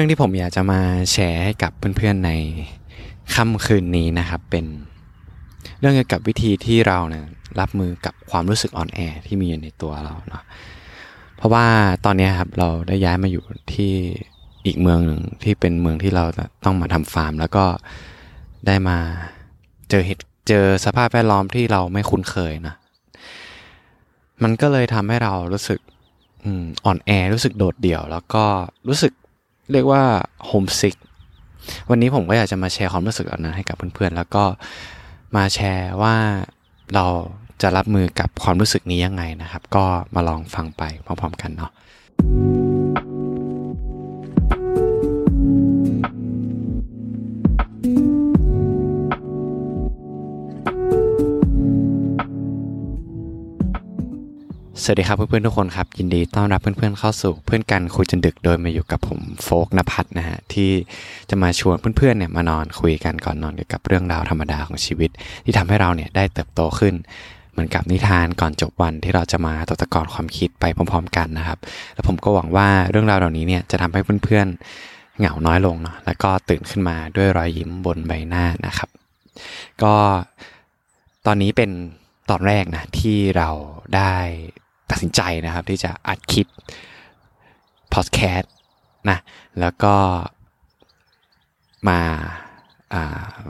รื่องที่ผมอยากจะมาแชร์ให้กับเพื่อนๆในค่ำคืนนี้นะครับเป็นเรื่องเกี่ยวกับวิธีที่เราเนี่ยรับมือกับความรู้สึกอ่อนแอที่มีอยู่ในตัวเราเนาะเพราะว่าตอนนี้ครับเราได้ย้ายมาอยู่ที่อีกเมืองหนึ่งที่เป็นเมืองที่เราต้องมาทำฟาร์ม แล้วก็ได้มาเจอเหตุเจอสภาพแวดล้อมที่เราไม่คุ้นเคยนะมันก็เลยทำให้เรารู้สึกอ่อนแอรู้สึกโดดเดี่ยว แล้วก็รู้สึก เรียกว่าโฮมซิกวันนี้ผมก็อยากจะมาแชร์ความรู้สึกเหล่านั้นให้กับเพื่อนๆ แล้วก็มาแชร์ว่าเราจะรับมือกับความรู้สึกนี้ยังไงนะครับ ก็มาลองฟังไปพร้อมๆกันเนาะ สวัสดีครับเพื่อนๆทุกคนครับ ยินดีต้อนรับเพื่อนๆเข้าสู่เพื่อนกันคุยจนดึกโดยมาอยู่กับผมโฟกนภัทรนะฮะที่จะมาชวนเพื่อนๆเนี่ยมานอนคุยกันก่อนนอนเกี่ยวกับเรื่องราวธรรมดาของชีวิต ที่ทำให้เราเนี่ยได้เติบโตขึ้น เหมือนกับนิทานก่อนจบวันที่เราจะมาตกตะกอนความคิดไปพร้อม ๆ กันนะครับ แล้วผมก็หวังว่าเรื่องราวเหล่านี้เนี่ยจะทำให้เพื่อนๆเหงาน้อยลงเนาะแล้วก็ตื่นขึ้นมาด้วยรอยยิ้มบนใบหน้านะครับ ก็ตอนนี้เป็นตอนแรกนะที่เราได้ ตัดสินใจนะครับที่จะอัดคลิปพอดแคสต์นะแล้วก็มา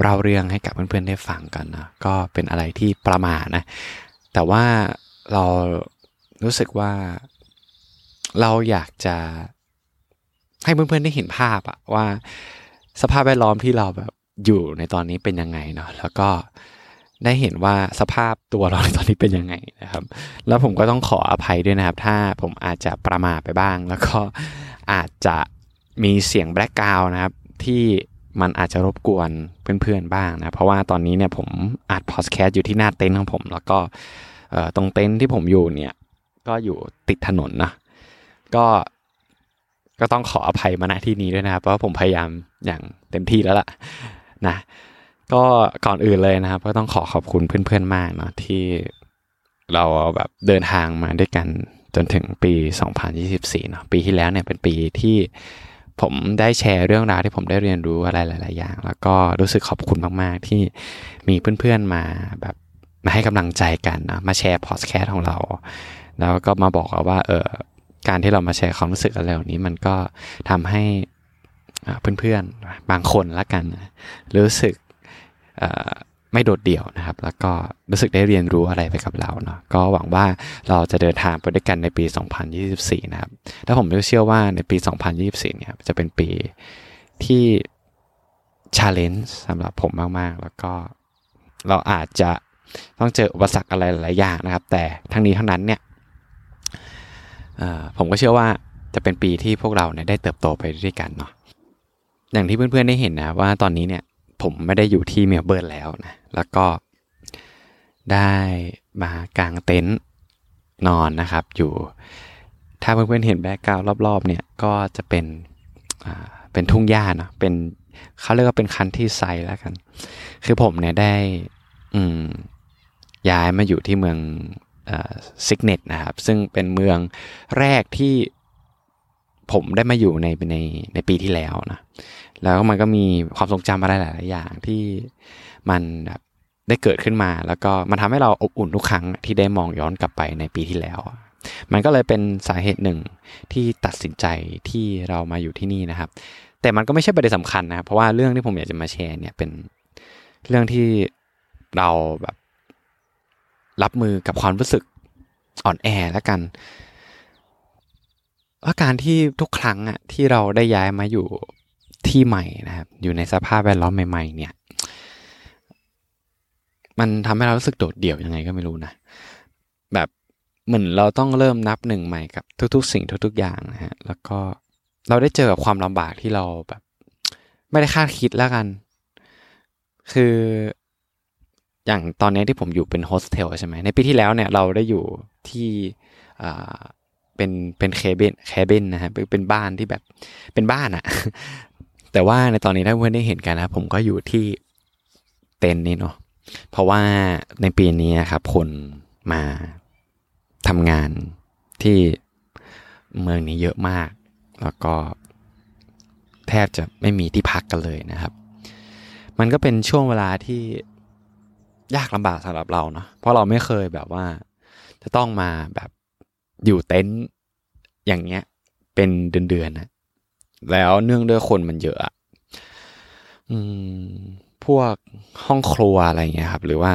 เล่าเรื่องให้กับเพื่อนๆได้ฟังกันนะก็เป็นอะไรที่ประมาทนะแต่ว่าเรารู้สึกว่าเราอยากจะให้เพื่อนๆได้เห็นภาพอะว่าสภาพแวดล้อมที่เราแบบอยู่ในตอนนี้เป็นยังไงเนาะแล้วก็ ได้เห็นว่าสภาพตัวเราในตอนนี้เป็นยังไงนะครับ แล้วผมก็ต้องขออภัยด้วยนะครับ ถ้าผมอาจจะประมาทไปบ้าง แล้วก็อาจจะมีเสียงแบล็กกราวนะครับ ที่มันอาจจะรบกวนเพื่อนๆบ้างนะเพราะว่าตอนนี้เนี่ยผมอัดพอดแคสต์อยู่ที่หน้าเต็นท์ของผม แล้วก็ตรงเต็นท์ที่ผมอยู่เนี่ยก็อยู่ติดถนนนะก็ก็ต้องขออภัยมาณที่นี้ด้วยนะครับ เพราะผมพยายามอย่างเต็มที่แล้วล่ะนะ ก็ก่อนอื่นเลยนะครับ ก็ต้องขอขอบคุณเพื่อนๆมากเนาะที่เราแบบเดินทางมาด้วยกันจนถึงปี 2024เนาะปีที่แล้วเนี่ยเป็นปีที่ผมได้แชร์เรื่องราวที่ผมได้เรียนรู้อะไรหลาย ๆ อย่าง แล้วก็รู้สึกขอบคุณมาก ๆ ที่มีเพื่อน ๆ มาแบบมาให้กำลังใจกันนะมาแชร์พอดแคสต์ของเรา แล้วก็มาบอกว่าเออการที่เรามาแชร์ความรู้สึกอะไรเหล่านี้มันก็ทำให้เพื่อน ๆ บางคนละกัน รู้สึก ไม่โดดเดี่ยวนะครับ แล้วก็รู้สึกได้เรียนรู้อะไรไปกับเราเนาะก็หวังว่าเราจะเดินทางไปด้วยกันในปี 2024 นะครับ แล้วผมก็เชื่อว่าในปี 2024 เนี่ยจะเป็นปีที่ชาเลนจ์สำหรับผมมาก ๆ แล้วก็เราอาจจะต้องเจออุปสรรคอะไรหลายอย่างนะครับ แต่ทั้งนี้ทั้งนั้นเนี่ยผมก็เชื่อว่าจะเป็นปีที่พวกเราเนี่ยได้เติบโตไปด้วยกันเนาะอย่างที่เพื่อนๆได้เห็นนะว่าตอนนี้เนี่ย ผมไม่ได้อยู่ที่เมลเบิร์นแล้วนะ แล้วก็ได้มากางเต็นท์นอนนะครับ อยู่ ถ้าเพื่อนๆเห็น background รอบๆ เนี่ย ก็จะเป็นเป็นทุ่งหญ้าเนาะเป็นเขาเรียกว่าเป็นคันที่ไซแล้วกัน คือผมเนี่ยได้อืมย้ายมาอยู่ที่เมืองซิกเนตนะครับ ซึ่งเป็นเมืองแรกที่ ผมได้มาอยู่ในในในปีที่แล้วนะแล้วมันก็มีความทรงจำอะไรหลาย ๆ อย่างที่มันแบบได้เกิดขึ้นมา แล้วก็มันทำให้เราอบอุ่นทุกครั้งที่ได้มองย้อนกลับไปในปีที่แล้ว มันก็เลยเป็นสาเหตุหนึ่งที่ตัดสินใจที่เรามาอยู่ที่นี่นะครับ แต่มันก็ไม่ใช่ประเด็นสำคัญนะครับเพราะว่าเรื่องที่ผมอยากจะมาแชร์เนี่ยเป็นเรื่องที่เราแบบรับมือกับความรู้สึกอ่อนแอแล้วกัน ว่าการที่ทุกครั้งอะที่เราได้ย้ายมาอยู่ที่ใหม่นะครับ อยู่ในสภาพแวดล้อมใหม่ ๆ เนี่ย มันทำให้เรารู้สึกโดดเดี่ยวยังไงก็ไม่รู้นะ แบบเหมือนเราต้องเริ่มนับหนึ่งใหม่กับทุก ๆ สิ่งทุก ๆ อย่างนะฮะ แล้วก็เราได้เจอกับความลำบากที่เราแบบ ไม่ได้คาดคิดแล้วกัน คืออย่างตอนนี้ที่ผมอยู่เป็นโฮสเทลใช่ไหมในปีที่แล้วเนี่ยเราได้อยู่ที่ เป็นเป็น cabin cabin นะฮะเป็นบ้านที่แบบเป็นบ้านอะแต่ว่าในตอนนี้ถ้าเพื่อนได้เห็นกันนะผมก็อยู่ที่เต็นนี้เนาะเพราะว่าในปีนี้ครับคนมาทำงานที่เมืองนี้เยอะมาก แล้วก็แทบจะไม่มีที่พักกันเลยนะครับ มันก็เป็นช่วงเวลาที่ยากลำบากสำหรับเราเนาะเพราะเราไม่เคยแบบว่า จะต้องมาแบบ อยู่เต็นท์อย่างเงี้ย เป็นเดือนๆนะแล้วเนื่องด้วยคนมันเยอะอะอืมพวกห้องครัวอะไรเงี้ยครับ หรือว่า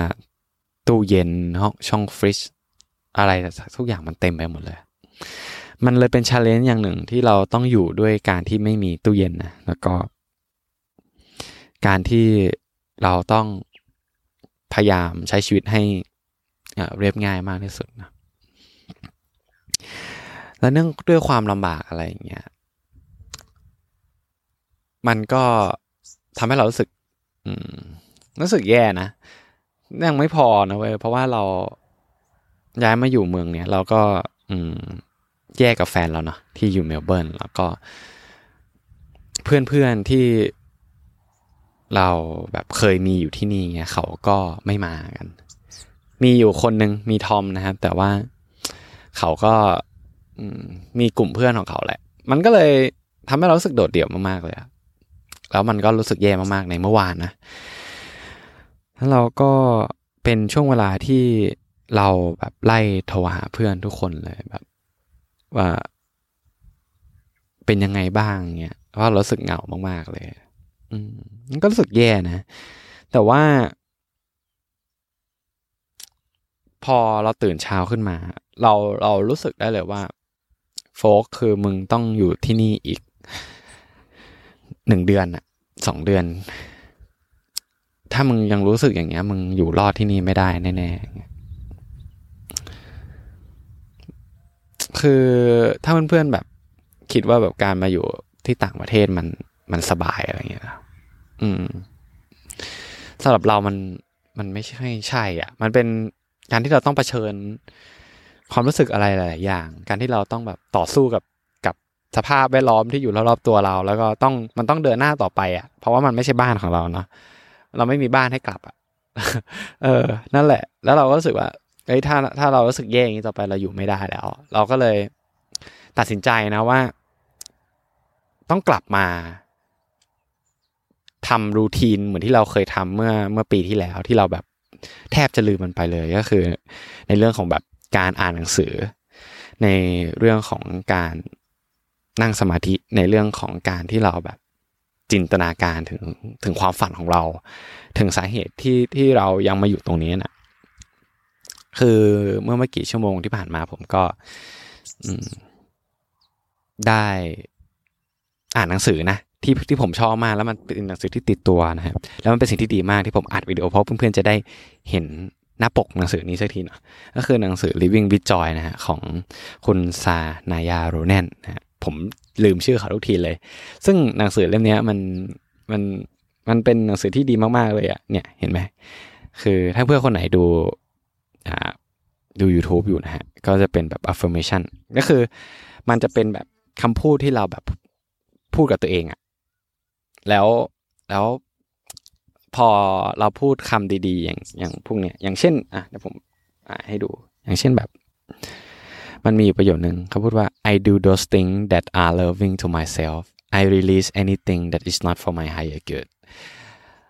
ตู้เย็นห้องช่องฟริชอะไรทุกอย่างมันเต็มไปหมดเลย มันเลยเป็นชาเลนจ์อย่างหนึ่งที่เราต้องอยู่ด้วยการที่ไม่มีตู้เย็นนะแล้วก็ การที่เราต้องพยายามใช้ชีวิตให้เรียบง่ายมากที่สุดนะ และเนื่องด้วยความลำบากอะไรอย่างเงี้ยมันก็ทำให้เรารู้สึกรู้สึกแย่นะยังไม่พอนะเว้ยเพราะว่าเราย้ายมาอยู่เมืองเนี้ยเราก็ อืม แยกกับแฟนเราเนาะที่อยู่เมลเบิร์นแล้วก็ เพื่อนๆที่เราแบบเคยมีอยู่ที่นี่เงี้ยเขาก็ไม่มากัน มีอยู่คนหนึ่งมีทอมนะครับ แต่ว่า เขาก็มีกลุ่มเพื่อนของเขาแหละ มันก็เลยทำให้เรารู้สึกโดดเดี่ยวมากๆเลยแล้วมันก็รู้สึกแย่มากๆในเมื่อวานนะแล้วเราก็เป็นช่วงเวลาที่เราแบบไล่โทรหาเพื่อนทุกคนเลยแบบ ว่า เป็นยังไงบ้างเงี้ยเพราะเราสึกเหงามากๆเลย อืมก็รู้สึกแย่นะ แต่ว่า พอเราตื่นเช้าขึ้นมา เราเรารู้สึกได้เลยว่า โฟกคือมึงต้องอยู่ที่นี่อีกหนึ่งเดือนอะสองเดือน ถ้ามึงยังรู้สึกอย่างเงี้ย มึงอยู่รอดที่นี่ไม่ได้แน่ๆคือถ้าเพื่อนๆแบบ คิดว่าแบบการมาอยู่ที่ต่างประเทศมันมันสบายอะไรเงี้ยอืมสำหรับเรามันมันไม่ใช่ใช่ อะ มันเป็น การที่เราต้องเผชิญความรู้สึกอะไรหลายอย่าง การที่เราต้องแบบต่อสู้กับกับสภาพแวดล้อมที่อยู่รอบๆตัวเรา แล้วก็ต้องมันต้องเดินหน้าต่อไปอะ เพราะว่ามันไม่ใช่บ้านของเราเนาะเราไม่มีบ้านให้กลับอะเออ นั่นแหละ แล้วเราก็รู้สึกว่าเฮ้ยถ้าถ้าเรารู้สึกแย่อย่างนี้ต่อไปเราอยู่ไม่ได้แล้ว เราก็เลยตัดสินใจนะว่า ต้องกลับมาทำรูทีนเหมือนที่เราเคยทำเมื่อเมื่อปีที่แล้วที่เราแบบ แทบจะลืมมันไปเลยก็คือ ในเรื่องของแบบการอ่านหนังสือ ในเรื่องของการนั่งสมาธิในเรื่องของการที่เราแบบจินตนาการถึงถึงความฝันของเรา ถึงสาเหตุที่ที่เรายังมาอยู่ตรงนี้นะ่ะ คือเมื่อไม่กี่ชั่วโมงที่ผ่านมาผมก็ได้อ่านหนังสือนะ ที่ที่ผมชอบมากแล้วมันเป็นหนังสือที่ติดตัวนะครับแล้วมันเป็นสิ่งที่ดีมากที่ผมอัดวิดีโอเพราะเพื่อนๆจะได้เห็นหน้าปกหนังสือนี้สักทีเนาะก็คือหนังสือ Living with Joy นะฮะของคุณซานายาโรแนนนะผมลืมชื่อเขาทุกทีเลย ซึ่งหนังสือเล่มนี้มันมันมันเป็นหนังสือที่ดีมากๆเลยอะเนี่ยเห็นไหมคือถ้าเพื่อนคนไหนดูอ่าดู YouTube อยู่นะฮะ ก็จะเป็นแบบ affirmation ก็คือมันจะเป็นแบบคำพูดที่เราแบบพูดกับตัวเองอะ แล้วแล้วพอเราพูดคำดีๆ อย่างอย่างพวกเนี้ยอย่างเช่น อะเดี๋ยวผมอ่าให้ดู อย่างเช่นแบบ มันมีประโยชน์หนึ่งเขาพูดว่า I do those things that are loving to myself I release anything that is not for my higher good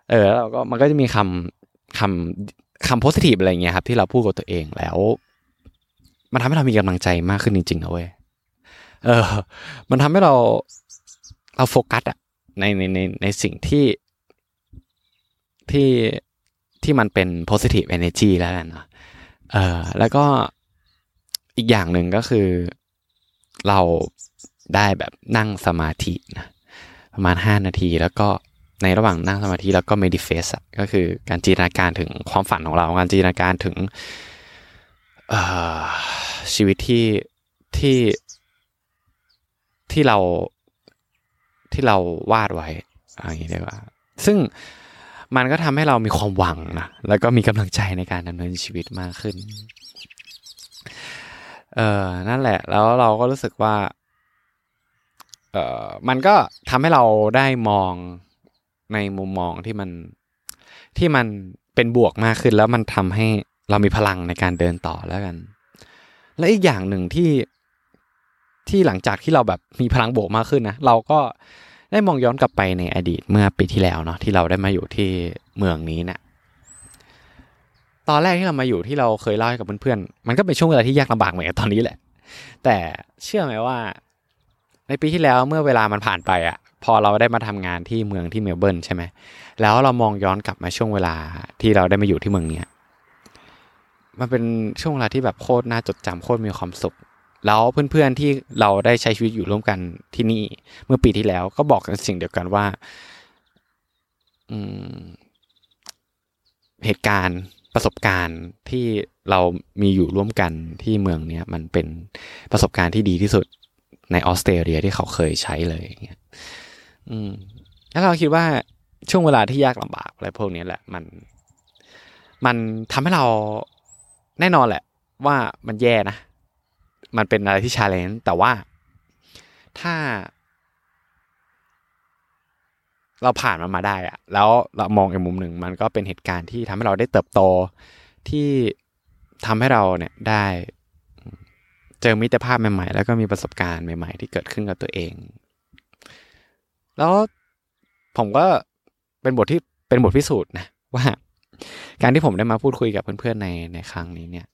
เออแล้วก็มันก็จะมีคำคำคำโพสิทีฟอะไรเงี้ยครับ ที่เราพูดกับตัวเองแล้ว มันทำให้เรามีกำลังใจมากขึ้นจริงๆนะเว้ยเออ มันทำให้เราเราโฟกัสอะ ในในในในสิ่งที่ที่ที่มันเป็น positive energy แล้วกันนะเออแล้วก็อีกอย่างหนึ่งก็คือ เราได้แบบนั่งสมาธินะประมาณ 5 นาที แล้วก็ในระหว่างนั่งสมาธิแล้วก็ medifest ก็คือการจินตนาการถึงความฝันของเราการจินตนาการถึงชีวิตที่ที่ที่เรา ที่เราวาดไว้อย่างนี้ได้ว่า ซึ่งมันก็ทำให้เรามีความหวังนะแล้วก็มีกำลังใจในการดำเนินชีวิตมากขึ้นเออนั่นแหละ แล้วเราก็รู้สึกว่าเออมันก็ทำให้เราได้มองในมุมมองที่มันที่มันเป็นบวกมากขึ้น แล้วมันทำให้เรามีพลังในการเดินต่อแล้วกัน และอีกอย่างหนึ่งที่ ที่หลังจากที่เราแบบมีพลังบวกมากขึ้นนะเราก็ได้มองย้อนกลับไปในอดีตเมื่อปีที่แล้วเนาะที่เราได้มาอยู่ที่เมืองนี้เนะี่ยตอนแรกที่เรามาอยู่ที่เราเคยเล่าให้กับเพื่อนๆ มันก็เป็นช่วงเวลาที่ยากลำบากเหมือนกันตอนนี้แหละ แต่เชื่อไหมว่า ในปีที่แล้วเมื่อเวลามันผ่านไปอะ่ะพอเราได้มาทำงานที่เมืองที่เมลเบิร์นใช่ไหมแล้วเรามองย้อนกลับมาช่วงเวลาที่เราได้มาอยู่ที่เมืองเนี้ยมันเป็นช่วงเวลาที่แบบโคตรน่าจดจำโคตรมีความสุข แล้วเพื่อนๆที่เราได้ใช้ชีวิตอยู่ร่วมกันที่นี่ เมื่อปีที่แล้วก็บอกกันสิ่งเดียวกันว่าอืเหตุการณ์ประสบการณ์ที่เรามีอยู่ร่วมกันที่เมืองเนี้ยมันเป็นประสบการณ์ที่ดีที่สุดในออสเตรเลียที่เขาเคยใช้เลยอย่างเงี้ยอืมแล้วเราคิดว่าช่วงเวลาที่ยากลำบากอะไรพวกนี้แหละ มัน มันทำให้เราแน่นอนแหละ ว่ามันแย่นะ มันเป็นอะไรที่ชาเลนจ์แต่ว่าถ้า เราผ่านมันมาได้อะแล้วเรามองอีกมุมหนึ่งมันก็เป็นเหตุการณ์ที่ทำให้เราได้เติบโตที่ทำให้เราเนี่ยได้ เจอมิตรภาพใหม่ๆ แล้วก็มีประสบการณ์ใหม่ ๆ ที่เกิดขึ้นกับตัวเอง แล้วผมก็เป็นบทที่เป็นบทพิสูจน์นะว่าการที่ผมได้มาพูดคุยกับเพื่อนๆในในครั้งนี้เนี่ย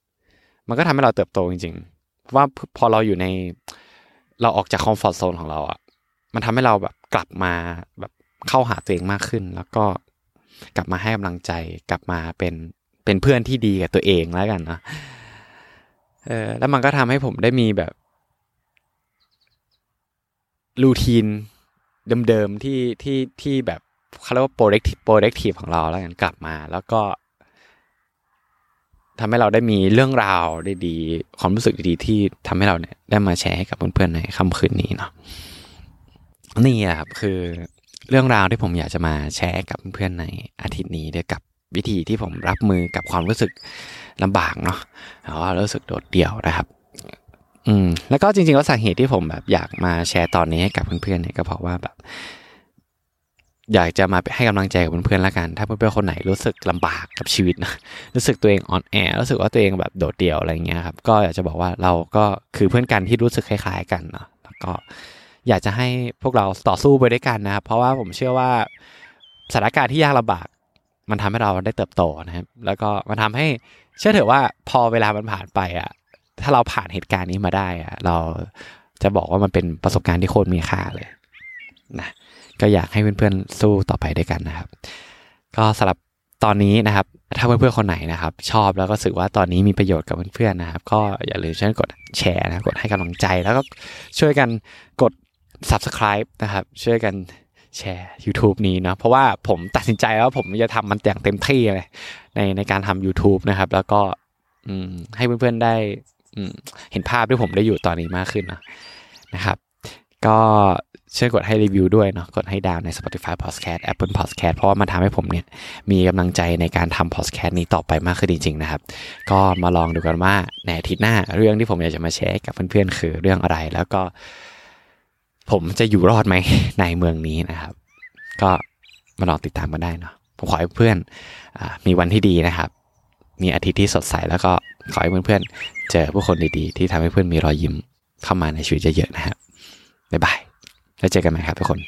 มันก็ทำให้เราเติบโตจริง ๆ ว่าพอเราอยู่ในเราออกจากคอมฟอร์ทโซนของเราอะ่ะมันทำให้เราแบบกลับมาแบบเข้าหาตัวเองมากขึ้น แล้วก็กลับมาให้กำลังใจกลับมาเป็นเป็นเพื่อนที่ดีกับตัวเองแล้วกันนะเออแล้วมันก็ทำให้ผมได้มีแบบรูทีนเดิมๆที่ที่ที่แบบเขาเรียกว่า productive productive ของเราแล้วกันกลับมา แล้วก็ ทำให้เราได้มีเรื่องราวดีๆความรู้สึกดีๆที่ทำให้เราเนี่ยได้มาแชร์ให้กับเพื่อนๆในค่ำคืนนี้เนาะนี่ครับคือเรื่องราวที่ผมอยากจะมาแชร์กับเพื่อนในอาทิตย์นี้ด้วยกับวิธีที่ผมรับมือกับความรู้สึกลำบากเนาะแล้วก็รู้สึกโดดเดี่ยวนะครับ อืมแล้วก็จริงๆแล้วสาเหตุที่ผมแบบอยากมาแชร์ตอนนี้ให้กับเพื่อนๆเนี่ยก็เพราะว่าแบบ อยากจะมาให้กำลังใจกับเพื่อนๆแล้วกัน ถ้าเพื่อนๆคนไหนรู้สึกลำบากกับชีวิตนะรู้สึกตัวเองอ่อนแอรู้สึกว่าตัวเองแบบโดดเดี่ยวอะไรเงี้ยครับก็อยากจะบอกว่าเราก็คือเพื่อนกันที่รู้สึกคล้ายๆกันเนาะแล้วก็อยากจะให้พวกเราต่อสู้ไปด้วยกันนะครับ เพราะว่าผมเชื่อว่าสถานการณ์ที่ยากลำบาก มันทำให้เราได้เติบโตนะครับ แล้วก็มันทาให้เชื่อเถอะว่าพอเวลามันผ่านไปอะถ้าเราผ่านเหตุการณ์นี้มาได้อะเราจะบอกว่ามันเป็นประสบการณ์ที่โคตรมีค่าเลยนะ ก็อยากให้เพื่อนๆสู้ต่อไปด้วยกันนะครับ ก็สำหรับตอนนี้นะครับ ถ้าเพื่อนๆคนไหนนะครับ ชอบแล้วก็รู้สึกว่าตอนนี้มีประโยชน์กับเพื่อนๆนะครับ ก็อย่าลืมช่วยกดแชร์นะกดให้กำลังใจ แล้วก็ช่วยกันกด subscribe นะครับ ช่วยกันแชร์ YouTube นี้เนาะเพราะว่าผมตัดสินใจว่าผมจะทำมันอย่างเต็มที่เลยในในการทำ YouTube นะครับ แล้วก็ให้เพื่อนๆได้เห็นภาพที่ผมได้อยู่ตอนนี้มากขึ้นนะนะครับ ก็ช่วยกดให้รีวิวด้วยเนาะกดให้ดาวใน Spotify Podcast Apple Podcast เพราะว่ามันทำให้ผมเนี่ยมีกำลังใจในการทำ Podcast นี้ต่อไปมากขึ้นจริง ๆ นะครับ ก็มาลองดูกันว่าในอาทิตย์หน้าเรื่องที่ผมอยากจะมาแชร์กับเพื่อนๆคือเรื่องอะไร แล้วก็ ผมจะอยู่รอดไหมในเมืองนี้นะครับ ก็มาลองติดตามกันได้เนาะผมขอให้เพื่อนอมีวันที่ดีนะครับ มีอาทิตย์ที่สดใสแล้วก็ขอให้เพื่อนๆเจอผู้คนดีๆ ที่ทำให้เพื่อนมีรอยยิ้มเข้ามาในชีวิตเยอะๆนะครับ บ๊ายบาย แล้วเจอกันใหม่ครับทุกคน